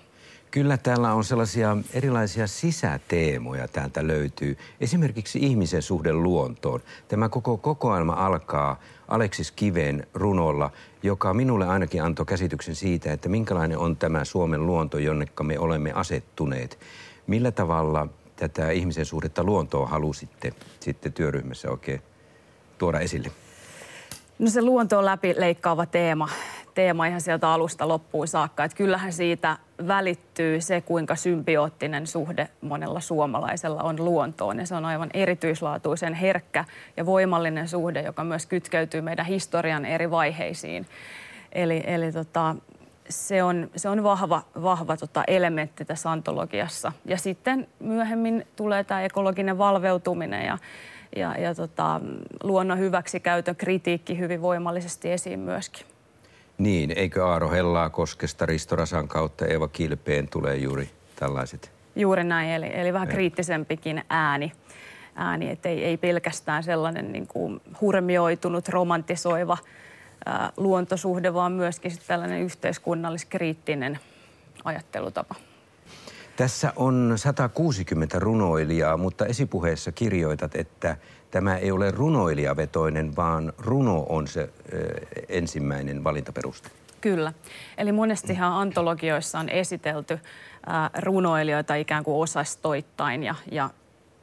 F: Kyllä täällä on sellaisia erilaisia sisäteemoja täältä löytyy. Esimerkiksi ihmisen suhde luontoon. Tämä koko kokoelma alkaa Aleksis Kiveen runolla, joka minulle ainakin antoi käsityksen siitä, että minkälainen on tämä Suomen luonto, jonnekka me olemme asettuneet. Millä tavalla tätä ihmisen suhdetta luontoon halusitte sitten työryhmässä oikein tuoda esille?
G: No se luonto on läpi leikkaava teema teema ihan sieltä alusta loppuun saakka. Että kyllähän siitä välittyy se, kuinka symbioottinen suhde monella suomalaisella on luontoon. Ja se on aivan erityislaatuisen herkkä ja voimallinen suhde, joka myös kytkeytyy meidän historian eri vaiheisiin. Eli, eli tota, se on, se on vahva, vahva tota elementti tässä antologiassa. Ja sitten myöhemmin tulee tämä ekologinen valveutuminen ja, ja, ja tota, luonnon hyväksikäytön kritiikki hyvin voimallisesti esiin myöskin.
F: Niin, eikö Aaro Hellaa koskesta Risto Rasan kautta Eeva Kilpeen tulee juuri tällaiset?
G: Juuri näin, eli, eli vähän kriittisempikin ääni, ääni että ei, ei pelkästään sellainen niin kuin hurmioitunut, romantisoiva ää, luontosuhde, vaan myöskin tällainen yhteiskunnalliskriittinen ajattelutapa.
F: Tässä on 160 runoilijaa, mutta esipuheessa kirjoitat, että tämä ei ole runoilijavetoinen, vaan runo on se ensimmäinen valintaperuste.
G: Kyllä. Eli monestihan antologioissa on esitelty runoilijoita ikään kuin osastoittain ja, ja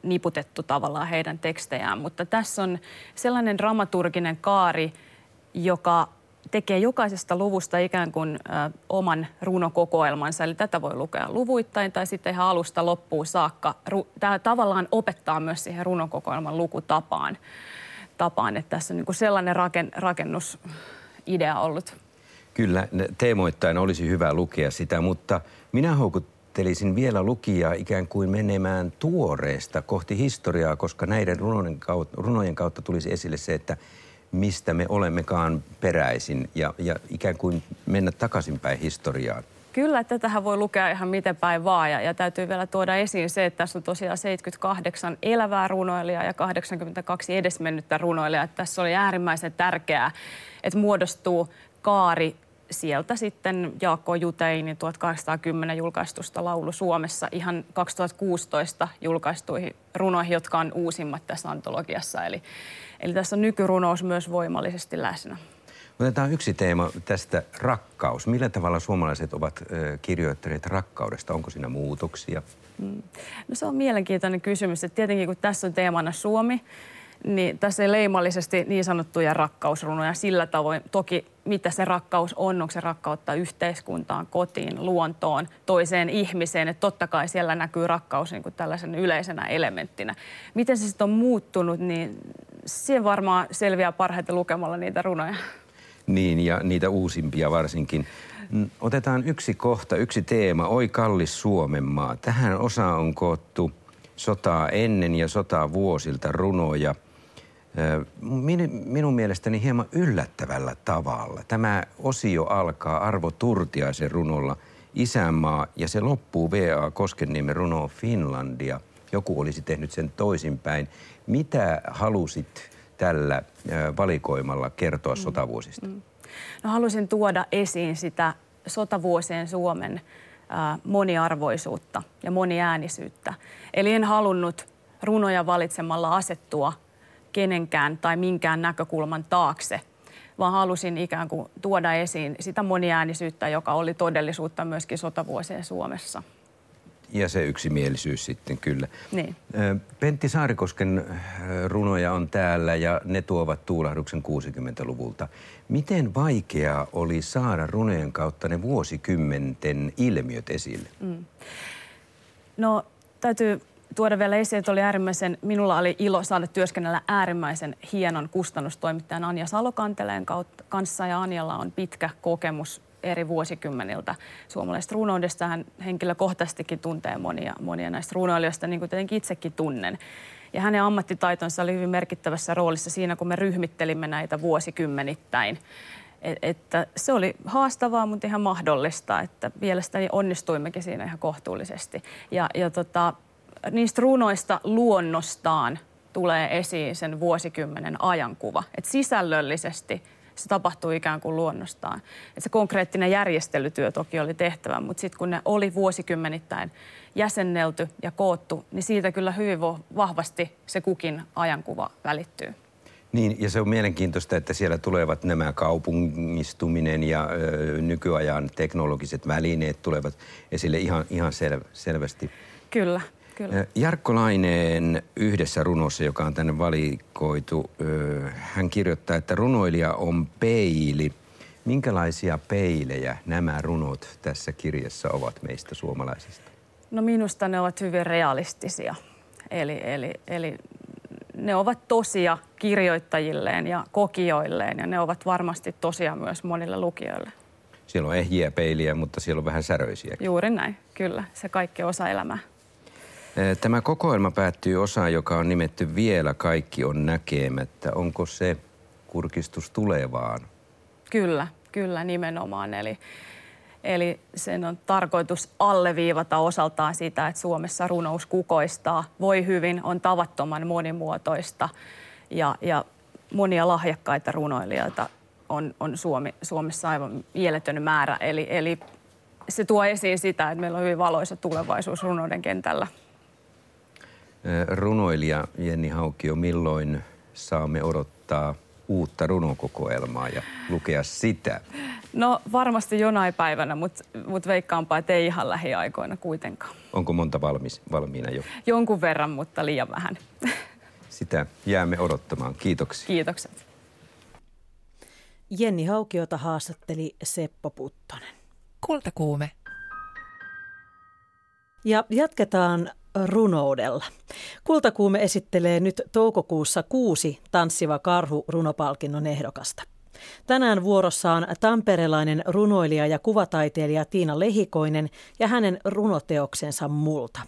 G: niputettu tavallaan heidän tekstejään. Mutta tässä on sellainen dramaturginen kaari, joka tekee jokaisesta luvusta ikään kuin ö, oman runokokoelmansa. Eli tätä voi lukea luvuittain tai sitten ihan alusta loppuun saakka. Tämä tavallaan opettaa myös siihen runokokoelman lukutapaan. Tapaan, että tässä on niin kuin sellainen raken, rakennusidea ollut.
F: Kyllä, teemoittain olisi hyvä lukea sitä, mutta minä houkuttelisin vielä lukijaa ikään kuin menemään tuoreesta kohti historiaa, koska näiden runojen kautta, runojen kautta tulisi esille se, että mistä me olemmekaan peräisin ja, ja ikään kuin mennä takaisinpäin historiaan.
G: Kyllä, tätähän voi lukea ihan miten päin vaan ja, ja täytyy vielä tuoda esiin se, että tässä on tosiaan 78 elävää runoilijaa ja 82 edesmennyttä runoilijaa. Että tässä oli äärimmäisen tärkeää, että muodostuu kaari sieltä sitten Jaakko Juteini 1810 julkaistusta laulu Suomessa ihan 2016 julkaistuihin runoihin, jotka on uusimmat tässä antologiassa. Eli, eli tässä on nykyrunous myös voimallisesti läsnä.
F: Otetaan yksi teema tästä, rakkaus. Millä tavalla suomalaiset ovat kirjoittaneet rakkaudesta? Onko siinä muutoksia? Mm.
G: No se on mielenkiintoinen kysymys. Että tietenkin kun tässä on teemana Suomi, niin tässä ei leimallisesti niin sanottuja rakkausrunoja sillä tavoin. Toki mitä se rakkaus on, onko se rakkautta yhteiskuntaan, kotiin, luontoon, toiseen ihmiseen. Että totta kai siellä näkyy rakkaus niin kuin tällaisen yleisenä elementtinä. Miten se sitten on muuttunut, niin se varmaan selviää parhaiten lukemalla niitä runoja.
F: Niin, ja niitä uusimpia varsinkin. Otetaan yksi kohta, yksi teema, Oi kallis Suomenmaa. Tähän osa on koottu sotaa ennen ja sotaa vuosilta runoja – minun mielestäni hieman yllättävällä tavalla. Tämä osio alkaa Arvo Turtiaisen runolla Isänmaa ja se loppuu V.A. Koskenniemen runo Finlandia. Joku olisi tehnyt sen toisinpäin. Mitä halusit tällä valikoimalla kertoa mm. sotavuosista? Mm.
G: No halusin tuoda esiin sitä sotavuosien Suomen moniarvoisuutta ja moniäänisyyttä. Eli en halunnut runoja valitsemalla asettua kenenkään tai minkään näkökulman taakse, vaan halusin ikään kuin tuoda esiin sitä moniäänisyyttä, joka oli todellisuutta myöskin sotavuosien Suomessa.
F: Ja se yksimielisyys sitten kyllä.
G: Niin.
F: Pentti Saarikosken runoja on täällä ja ne tuovat tuulahduksen 60-luvulta. Miten vaikeaa oli saada runojen kautta ne vuosikymmenten ilmiöt esille? Mm.
G: No täytyy tuoda vielä esiin, että oli äärimmäisen, minulla oli ilo saada työskennellä äärimmäisen hienon kustannustoimittajan Anja Salokanteleen kanssa ja Anjalla on pitkä kokemus eri vuosikymmeniltä suomalaisesta runoudesta. Hän henkilökohtaisestikin tuntee monia, monia näistä runoilijoista, niin kuin tietenkin itsekin tunnen. Ja hänen ammattitaitonsa oli hyvin merkittävässä roolissa siinä, kun me ryhmittelimme näitä vuosikymmenittäin. Et, että se oli haastavaa, mutta ihan mahdollista, että mielestäni onnistuimmekin siinä ihan kohtuullisesti. Ja, ja tota, niistä runoista luonnostaan tulee esiin sen vuosikymmenen ajankuva. Et sisällöllisesti se tapahtuu ikään kuin luonnostaan. Et se konkreettinen järjestelytyö toki oli tehtävä, mutta sitten kun ne oli vuosikymmenittäin jäsennelty ja koottu, niin siitä kyllä hyvin vahvasti se kukin ajankuva välittyy.
F: Niin, ja se on mielenkiintoista, että siellä tulevat nämä kaupungistuminen ja ö, nykyajan teknologiset välineet tulevat esille ihan, ihan sel, selvästi.
G: Kyllä, kyllä.
F: Jarkko Laineen yhdessä runossa, joka on tänne valikoitu, hän kirjoittaa, että runoilija on peili. Minkälaisia peilejä nämä runot tässä kirjassa ovat meistä suomalaisista?
G: No minusta ne ovat hyvin realistisia. Eli, eli, eli ne ovat tosia kirjoittajilleen ja kokijoilleen ja ne ovat varmasti tosia myös monille lukijoille.
F: Siellä on ehjiä peiliä, mutta siellä on vähän säröisiä.
G: Juuri näin, kyllä. Se kaikki osa elämää.
F: Tämä kokoelma päättyy osaan, joka on nimetty Vielä kaikki on näkemättä. Onko se kurkistus tulevaan?
G: Kyllä, kyllä nimenomaan. Eli Eli sen on tarkoitus alleviivata osaltaan sitä, että Suomessa runous kukoistaa, voi hyvin, on tavattoman monimuotoista ja, ja monia lahjakkaita runoilijoita on, on Suomi, Suomessa aivan mieletön määrä. Eli, eli se tuo esiin sitä, että meillä on hyvin valoisa tulevaisuus runouden kentällä.
F: Runoilija Jenni Haukio, milloin saamme odottaa uutta runokokoelmaa ja lukea sitä?
G: No varmasti jonain päivänä, mutta mut veikkaanpa, että ei ihan lähiaikoina kuitenkaan.
F: Onko monta valmis, valmiina jo?
G: Jonkun verran, mutta liian vähän.
F: Sitä jäämme odottamaan. Kiitoksia.
G: Kiitokset.
A: Jenni Haukiota haastatteli Seppo Puttonen.
H: Kultakuume.
A: Ja jatketaan runoudella. Kultakuume esittelee nyt toukokuussa kuusi Tanssiva karhu runopalkinnon ehdokasta. Tänään vuorossa on tamperelainen runoilija ja kuvataiteilija Tiina Lehikoinen ja hänen runoteoksensa Multa.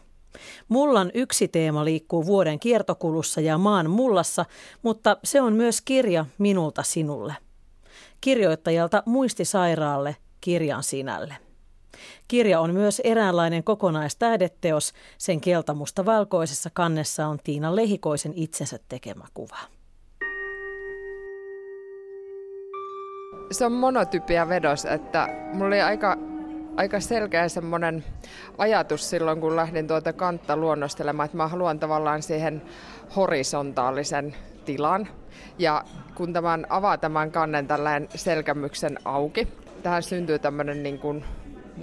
A: Mullan yksi teema liikkuu vuoden kiertokulussa ja maan mullassa, mutta se on myös kirja minulta sinulle. Kirjoittajalta muistisairaalle kirjan sinälle. Kirja on myös eräänlainen kokonaistähdeteos. Sen keltamusta valkoisessa kannessa on Tiina Lehikoisen itsensä tekemä kuva.
I: se on monotypia vedos, että mulla oli aika, aika selkeä semmoinen ajatus silloin, kun lähdin tuota kantta luonnostelemaan, että mä haluan tavallaan siihen horisontaalisen tilan. Ja kun tämän avaa tämän kannen tällainen selkämyksen auki, tähän syntyy tämmöinen niin kuin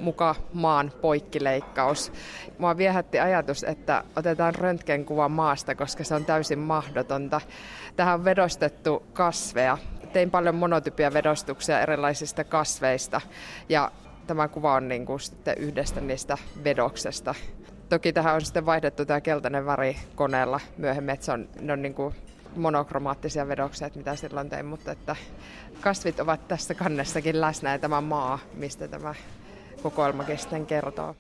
I: muka maan poikkileikkaus. Mua viehätti ajatus, että otetaan röntgenkuva maasta, koska se on täysin mahdotonta. Tähän on vedostettu kasveja tein paljon monotypia vedostuksia erilaisista kasveista ja tämä kuva on niin kuin sitten yhdestä niistä vedoksesta. Toki tähän on sitten vaihdettu tämä keltainen väri koneella myöhemmin, että se on, ne on niin kuin monokromaattisia vedoksia, mitä silloin tein, mutta että kasvit ovat tässä kannessakin läsnä ja tämä maa, mistä tämä kokoelmakin sitten kertoo.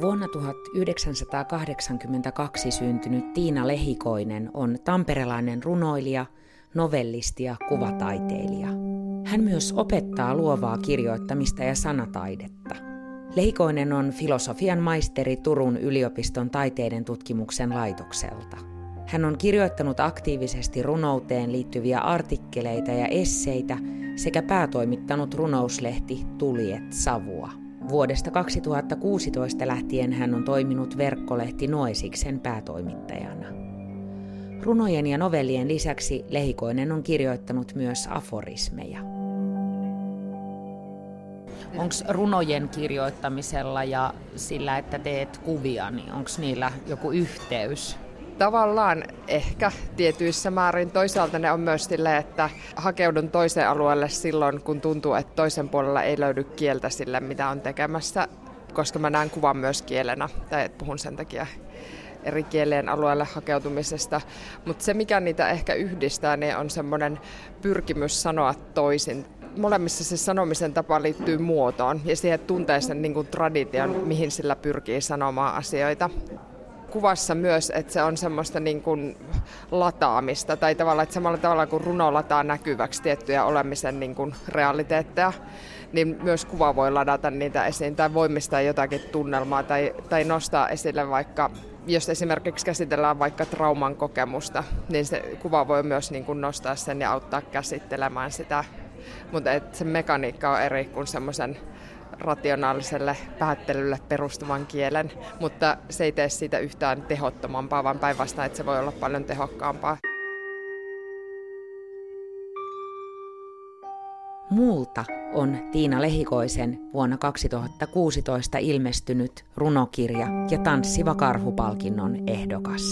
J: Vuonna 1982 syntynyt Tiina Lehikoinen on tamperelainen runoilija, novellisti ja kuvataiteilija. Hän myös opettaa luovaa kirjoittamista ja sanataidetta. Lehikoinen on filosofian maisteri Turun yliopiston taiteiden tutkimuksen laitokselta. Hän on kirjoittanut aktiivisesti runouteen liittyviä artikkeleita ja esseitä sekä päätoimittanut runouslehti Tuliet Savua. Vuodesta 2016 lähtien hän on toiminut verkkolehti Noesiksen päätoimittajana. Runojen ja novellien lisäksi Lehikoinen on kirjoittanut myös aforismeja. Onko runojen kirjoittamisella ja sillä, että teet kuvia, niin onko niillä joku yhteys?
I: Tavallaan ehkä tietyissä määrin. Toisaalta ne on myös sille, että hakeudun toiseen alueelle silloin, kun tuntuu, että toisen puolella ei löydy kieltä sille, mitä on tekemässä, koska mä näen kuvan myös kielenä, tai puhun sen takia eri kieleen alueelle hakeutumisesta. Mutta se, mikä niitä ehkä yhdistää, niin on semmoinen pyrkimys sanoa toisin. Molemmissa se sanomisen tapa liittyy muotoon ja siihen tuntee sen niin kuin tradition, mihin sillä pyrkii sanomaan asioita kuvassa myös, että se on semmoista niin kuin lataamista tai tavallaan, että samalla tavalla kuin runo lataa näkyväksi tiettyjä olemisen niin kuin realiteetteja, niin myös kuva voi ladata niitä esiin tai voimistaa jotakin tunnelmaa tai, tai nostaa esille vaikka jos esimerkiksi käsitellään vaikka trauman kokemusta, niin se kuva voi myös niin kuin nostaa sen ja auttaa käsittelemään sitä. Mutta se mekaniikka on eri kuin semmoisen rationaaliselle päättelylle perustuvan kielen, mutta se ei tee siitä yhtään tehottomampaa, vaan päinvastoin, että se voi olla paljon tehokkaampaa.
J: Muulta on Tiina Lehikoisen vuonna 2016 ilmestynyt runokirja ja Tanssiva karhupalkinnon ehdokas.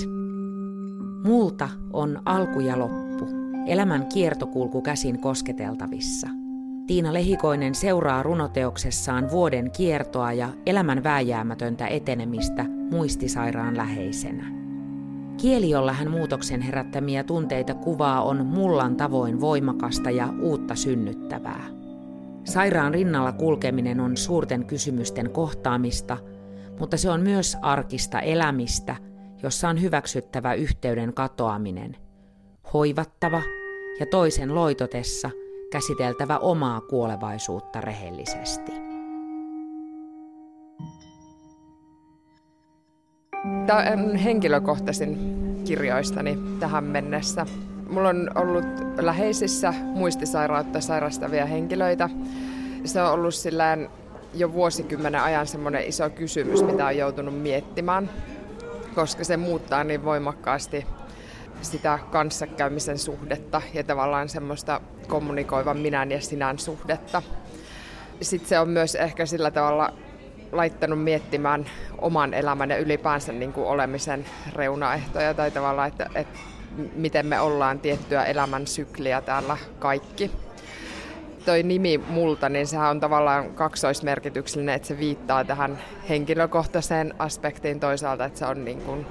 J: Muulta on alku ja loppu, elämän kiertokulku käsin kosketeltavissa. Tiina Lehikoinen seuraa runoteoksessaan vuoden kiertoa ja elämän vääjäämätöntä etenemistä muistisairaan läheisenä. Kieli, jolla hän muutoksen herättämiä tunteita kuvaa, on mullan tavoin voimakasta ja uutta synnyttävää. Sairaan rinnalla kulkeminen on suurten kysymysten kohtaamista, mutta se on myös arkista elämistä, jossa on hyväksyttävä yhteyden katoaminen, hoivattava ja toisen loitotessa käsiteltävä omaa kuolevaisuutta rehellisesti.
I: Tämä on henkilökohtaisin kirjoistani tähän mennessä. Mulla on ollut läheisissä muistisairautta sairastavia henkilöitä. Se on ollut sillään jo vuosikymmenen ajan semmoinen iso kysymys, mitä on joutunut miettimään, koska se muuttaa niin voimakkaasti sitä kanssakäymisen suhdetta ja tavallaan semmoista kommunikoivan minän ja sinän suhdetta. Sitten se on myös ehkä sillä tavalla laittanut miettimään oman elämän ja ylipäänsä niin kuin olemisen reunaehtoja tai tavallaan, että, että miten me ollaan tiettyä elämän sykliä täällä kaikki. Toi nimi multa, niin sehän on tavallaan kaksoismerkityksellinen, että se viittaa tähän henkilökohtaiseen aspektiin toisaalta, että se on niin kuin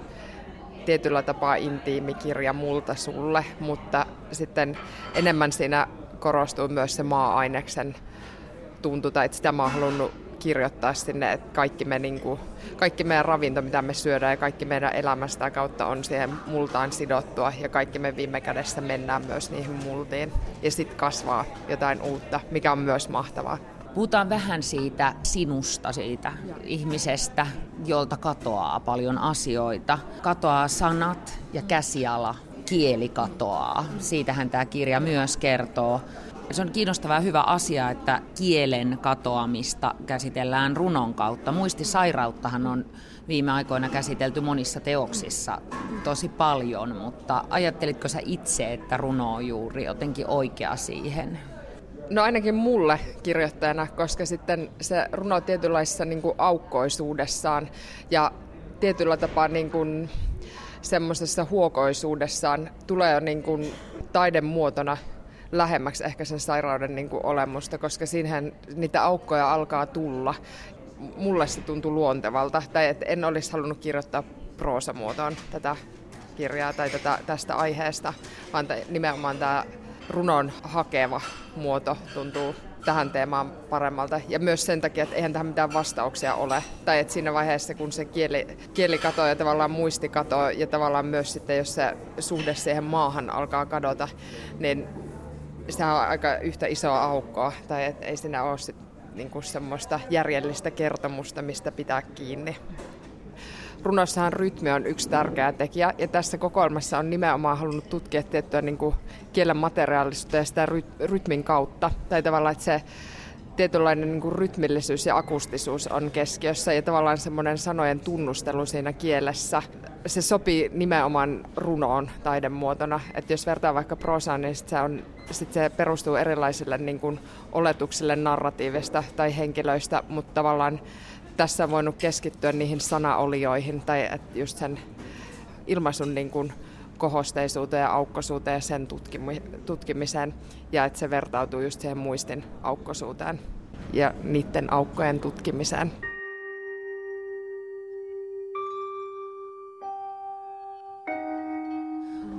I: tietyllä tapaa intiimi kirja multa sulle, mutta sitten enemmän siinä korostuu myös se maa-aineksen tuntu, tai että sitä mä oon halunnut kirjoittaa sinne, että kaikki, me, niin kuin, kaikki meidän ravinto, mitä me syödään ja kaikki meidän elämästä kautta on siihen multaan sidottua ja kaikki me viime kädessä mennään myös niihin multiin ja sitten kasvaa jotain uutta, mikä on myös mahtavaa.
J: Puhutaan vähän siitä sinusta, siitä ihmisestä, jolta katoaa paljon asioita. Katoaa sanat ja käsiala, kieli katoaa. Siitähän tämä kirja myös kertoo. Se on kiinnostava ja hyvä asia, että kielen katoamista käsitellään runon kautta. Muistisairauttahan on viime aikoina käsitelty monissa teoksissa tosi paljon, mutta ajattelitko sä itse, että runo on juuri jotenkin oikea siihen?
I: No ainakin mulle kirjoittajana, koska sitten se runo tietynlaisessa niin kuin aukkoisuudessaan ja tietyllä tapaa niin kuin semmoisessa huokoisuudessaan tulee jo niin kuin taidemuotona lähemmäksi ehkä sen sairauden niin kuin olemusta, koska siinähän niitä aukkoja alkaa tulla. Mulle se tuntui luontevalta, tai että en olisi halunnut kirjoittaa proosamuotoon tätä kirjaa tai tätä, tästä aiheesta, vaan nimenomaan tämä runon hakeva muoto tuntuu tähän teemaan paremmalta. Ja myös sen takia, että eihän tähän mitään vastauksia ole. Tai että siinä vaiheessa, kun se kieli, kieli katoo ja tavallaan muisti katoo ja tavallaan myös sitten, jos se suhde siihen maahan alkaa kadota, niin se on aika yhtä isoa aukkoa, tai et ei siinä ole sit, niinku semmoista järjellistä kertomusta, mistä pitää kiinni. Runossahan rytmi on yksi tärkeä tekijä, ja tässä kokoelmassa on nimenomaan halunnut tutkia tiettyä niin kuin kielen materiaalisuutta ja sitä rytmin kautta. Tai tavallaan, että se tietynlainen niin kuin rytmillisyys ja akustisuus on keskiössä ja tavallaan semmoinen sanojen tunnustelu siinä kielessä. Se sopii nimenomaan runoon taidemuotona. Että jos vertaa vaikka prosaan, niin sit se, on, sit se perustuu erilaisille niin kuin oletuksille narratiivista tai henkilöistä, mutta tavallaan tässä voinut keskittyä niihin sanaolioihin tai just sen ilmaisun niin kuin kohosteisuuteen ja aukkosuuteen ja sen tutkimiseen ja että se vertautuu just siihen muistin aukkosuuteen ja niiden aukkojen tutkimiseen.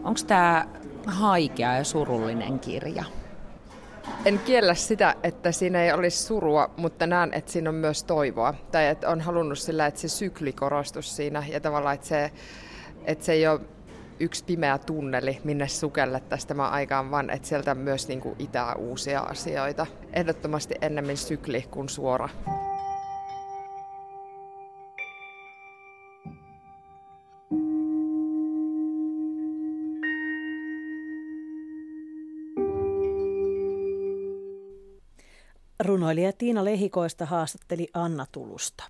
J: Onko tämä haikea ja surullinen kirja?
I: En kiellä sitä, että siinä ei olisi surua, mutta näen, että siinä on myös toivoa. Tai että on halunnut sillä, että se sykli korostus siinä ja tavallaan, että se, että se ei ole yksi pimeä tunneli, minne sukellettaisiin tämä aikaan, vaan että sieltä myös niin kuin itää uusia asioita. Ehdottomasti ennemmin sykli kuin suora.
A: Runoilija Tiina Lehikoista haastatteli Anna Tulusta.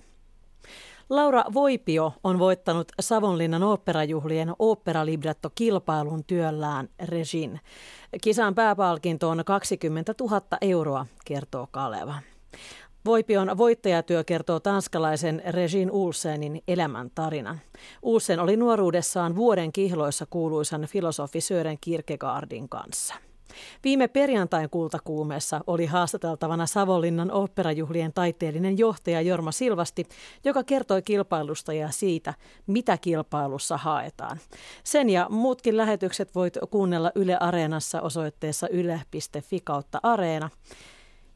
A: Laura Voipio on voittanut Savonlinnan oopperajuhlien oopperalibretto-kilpailun työllään Regin. Kisan pääpalkinto on 20 000 euroa, kertoo Kaleva. Voipion voittajatyö kertoo tanskalaisen Regin Ulsenin elämän tarinan. Ulsen oli nuoruudessaan vuoden kihloissa kuuluisan filosofi Sören Kierkegaardin kanssa. Viime perjantain kultakuumeessa oli haastateltavana Savonlinnan oopperajuhlien taiteellinen johtaja Jorma Silvasti, joka kertoi kilpailusta ja siitä, mitä kilpailussa haetaan. Sen ja muutkin lähetykset voit kuunnella Yle Areenassa osoitteessa yle.fi kautta areena.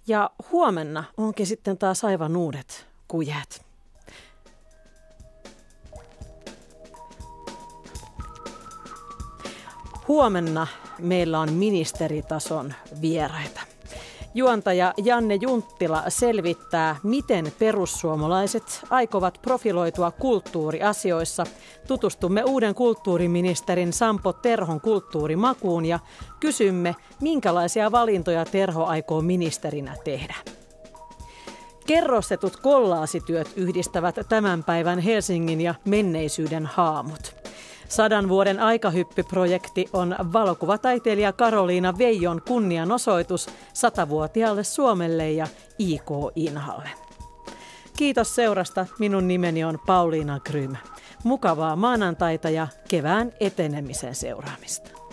A: Ja huomenna onkin sitten taas aivan uudet kujet. Huomenna meillä on ministeritason vieraita. Juontaja Janne Junttila selvittää, miten perussuomalaiset aikovat profiloitua kulttuuriasioissa. Tutustumme uuden kulttuuriministerin Sampo Terhon kulttuurimakuun ja kysymme, minkälaisia valintoja Terho aikoo ministerinä tehdä. Kerrostetut kollaasityöt yhdistävät tämän päivän Helsingin ja menneisyyden haamut. Sadan vuoden aikahyppyprojekti on valokuvataiteilija Karoliina Veijon kunnianosoitus satavuotiaalle Suomelle ja IK Inhalle. Kiitos seurasta. Minun nimeni on Pauliina Grym. Mukavaa maanantaita ja kevään etenemisen seuraamista.